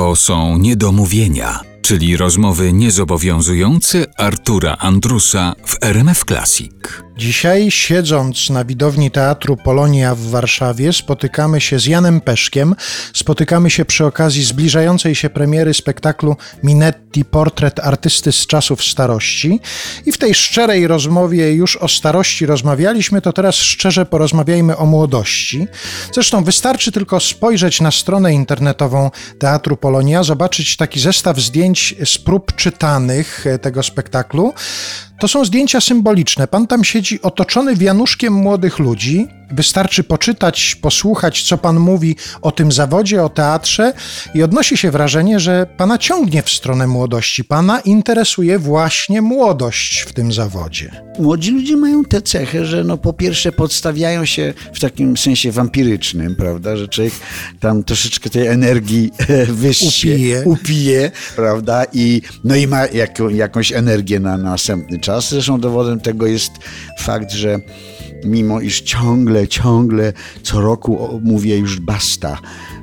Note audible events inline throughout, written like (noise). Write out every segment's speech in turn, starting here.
To są niedomówienia, czyli rozmowy niezobowiązujące Artura Andrusa w RMF Classic. Dzisiaj, siedząc na widowni Teatru Polonia w Warszawie, spotykamy się z Janem Peszkiem. Spotykamy się przy okazji zbliżającej się premiery spektaklu Minetti Portret artysty z czasów starości. I w tej szczerej rozmowie już o starości rozmawialiśmy, to teraz szczerze porozmawiajmy o młodości. Zresztą wystarczy tylko spojrzeć na stronę internetową Teatru Polonia, zobaczyć taki zestaw zdjęć z prób czytanych tego spektaklu. To są zdjęcia symboliczne. Pan tam siedzi otoczony wianuszkiem młodych ludzi. Wystarczy poczytać, posłuchać, co pan mówi o tym zawodzie, o teatrze, i odnosi się wrażenie, że pana ciągnie w stronę młodości. Pana interesuje właśnie młodość w tym zawodzie. Młodzi ludzie mają tę cechę, że no po pierwsze podstawiają się w takim sensie wampirycznym, prawda, że człowiek tam troszeczkę tej energii wyście, Upije. upije prawda, i no i ma jakąś energię na następny czas. Zresztą dowodem tego jest fakt, że mimo iż ciągle, ciągle co roku mówię już basta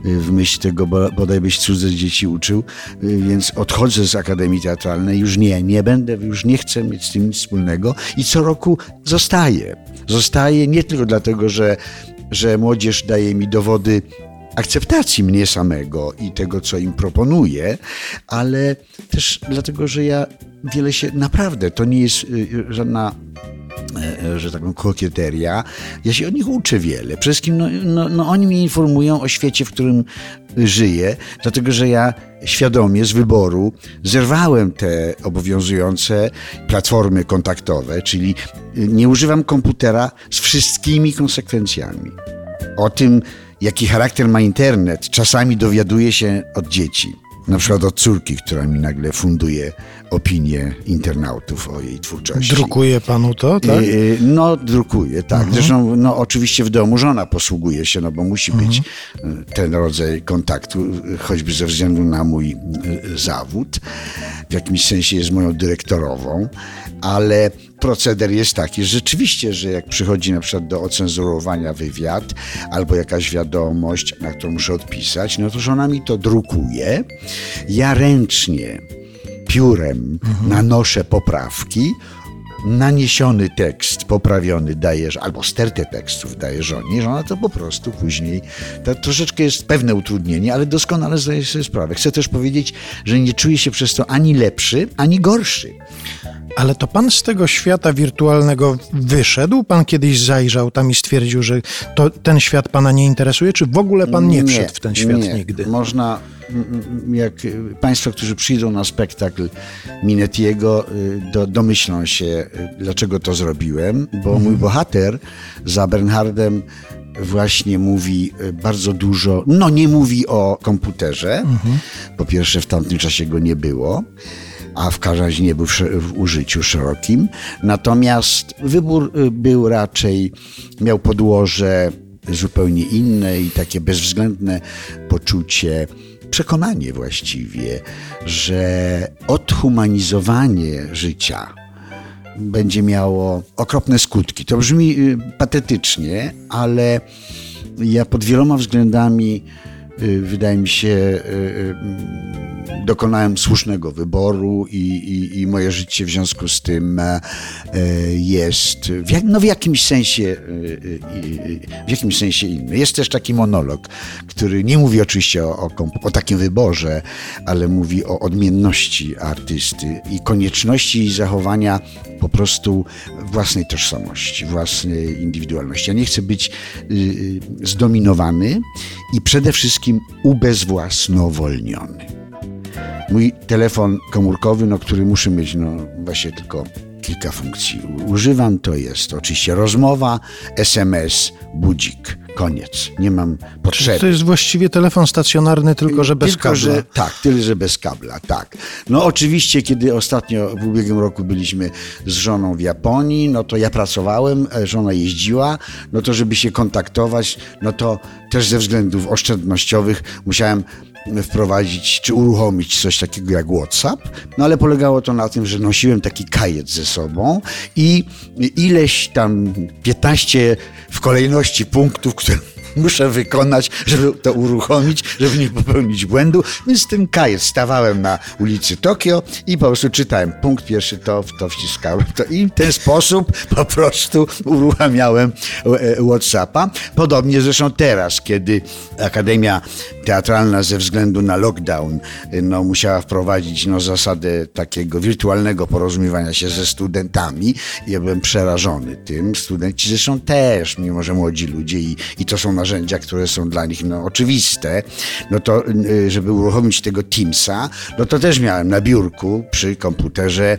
y, w myśl tego, bo, bodaj byś cudze dzieci uczył, y, więc odchodzę z Akademii Teatralnej, już nie, nie będę, już nie chcę mieć z tym nic wspólnego i co roku zostaję. Zostaję nie tylko dlatego, że, że młodzież daje mi dowody akceptacji mnie samego i tego, co im proponuję, ale też dlatego, że ja wiele się, naprawdę, to nie jest y, żadna że tak powiem, kokieteria. Ja się od nich uczę wiele. Przede wszystkim no, no, no, oni mnie informują o świecie, w którym żyję, dlatego że ja świadomie z wyboru zerwałem te obowiązujące platformy kontaktowe, czyli nie używam komputera z wszystkimi konsekwencjami. O tym, jaki charakter ma internet, czasami dowiaduję się od dzieci. Na przykład od córki, która mi nagle funduje opinię internautów o jej twórczości. Drukuje panu to, tak? Y, No, drukuje, tak. Zresztą, no, oczywiście w domu żona posługuje się, no bo musi być y, ten rodzaj kontaktu, y, choćby ze względu na mój y, zawód. W jakimś sensie jest moją dyrektorową, ale proceder jest taki, że rzeczywiście, że jak przychodzi na przykład do ocenzurowania wywiad albo jakaś wiadomość, na którą muszę odpisać, no to żona mi to drukuje. Ja ręcznie piórem nanoszę poprawki, naniesiony tekst poprawiony dajesz, albo stertę tekstów daje żonie, żona to po prostu później, to troszeczkę jest pewne utrudnienie, ale doskonale zdaję sobie sprawę. Chcę też powiedzieć, że nie czuję się przez to ani lepszy, ani gorszy. Ale to pan z tego świata wirtualnego wyszedł? Pan kiedyś zajrzał tam i stwierdził, że to, ten świat pana nie interesuje? Czy w ogóle pan nie, wszedł w ten świat nie. nigdy? Można, jak Państwo, którzy przyjdą na spektakl Minetiego, y, do, domyślą się, y, dlaczego to zrobiłem, bo Mhm. mój bohater za Bernhardem właśnie mówi y, bardzo dużo, no nie mówi o komputerze, Mhm. po pierwsze w tamtym czasie go nie było, a w każdym razie nie był w, użyciu szerokim. Natomiast wybór y, był raczej, miał podłoże zupełnie inne i takie bezwzględne poczucie, przekonanie właściwie, że odhumanizowanie życia będzie miało okropne skutki. To brzmi y, patetycznie, ale ja pod wieloma względami wydaje mi się, y, y, dokonałem słusznego wyboru i, i, i moje życie w związku z tym e, e, jest w, no w jakimś sensie y, y, y, w jakimś sensie inny. Jest też taki monolog, który nie mówi oczywiście o, o, o takim wyborze, ale mówi o odmienności artysty i konieczności zachowania po prostu własnej tożsamości, własnej indywidualności. Ja nie chcę być y, y, zdominowany i przede wszystkim ubezwłasnowolniony. Mój telefon komórkowy, no, który muszę mieć, no właśnie tylko kilka funkcji. Używam, to jest oczywiście rozmowa, SMS, budzik. Koniec. Nie mam potrzeby. To jest właściwie telefon stacjonarny, tylko że bez Tylko, kabla. że tak, tyle, że bez kabla, tak. No oczywiście, kiedy ostatnio w ubiegłym roku byliśmy z żoną w Japonii, no to ja pracowałem, e, żona jeździła, no to żeby się kontaktować, no to też ze względów oszczędnościowych musiałem wprowadzić czy uruchomić coś takiego jak WhatsApp, no ale polegało to na tym, że nosiłem taki kajet ze sobą i ileś tam 15 w kolejności punktów, które muszę wykonać, żeby to uruchomić, żeby nie popełnić błędu. Więc z tym kajet stawałem na ulicy Tokio i po prostu czytałem punkt pierwszy, to, to wciskałem. To I w ten sposób po prostu uruchamiałem e, WhatsAppa. Podobnie zresztą teraz, kiedy Akademia Teatralna ze względu na lockdown e, no, musiała wprowadzić no, zasadę takiego wirtualnego porozumiewania się ze studentami. Ja byłem przerażony tym. Studenci zresztą też, mimo że młodzi ludzie i, i to są narzędzia, które są dla nich no, oczywiste, no to y, żeby uruchomić tego Teamsa, no to też miałem na biurku przy komputerze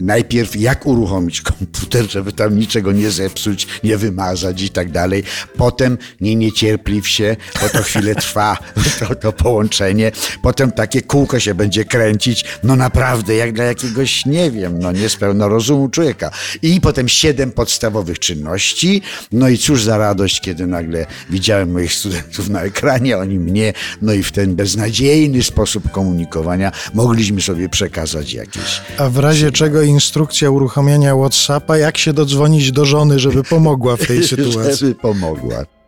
najpierw jak uruchomić komputer, (laughs) żeby tam niczego nie zepsuć, nie wymazać i tak dalej. Potem nie niecierpliw się, bo to chwilę (laughs) trwa to, to połączenie. Potem takie kółko się będzie kręcić, no naprawdę jak dla jakiegoś, nie wiem, no niespełna rozumu człowieka. I potem siedem podstawowych czynności. No i cóż za radość, kiedy nagle widziałem moich studentów na ekranie, oni mnie, no i w ten beznadziejny sposób komunikowania mogliśmy sobie przekazać jakieś. A w razie czego instrukcja uruchomienia WhatsAppa, jak się dodzwonić do żony, żeby pomogła w tej (laughs) sytuacji? Żeby pomogła.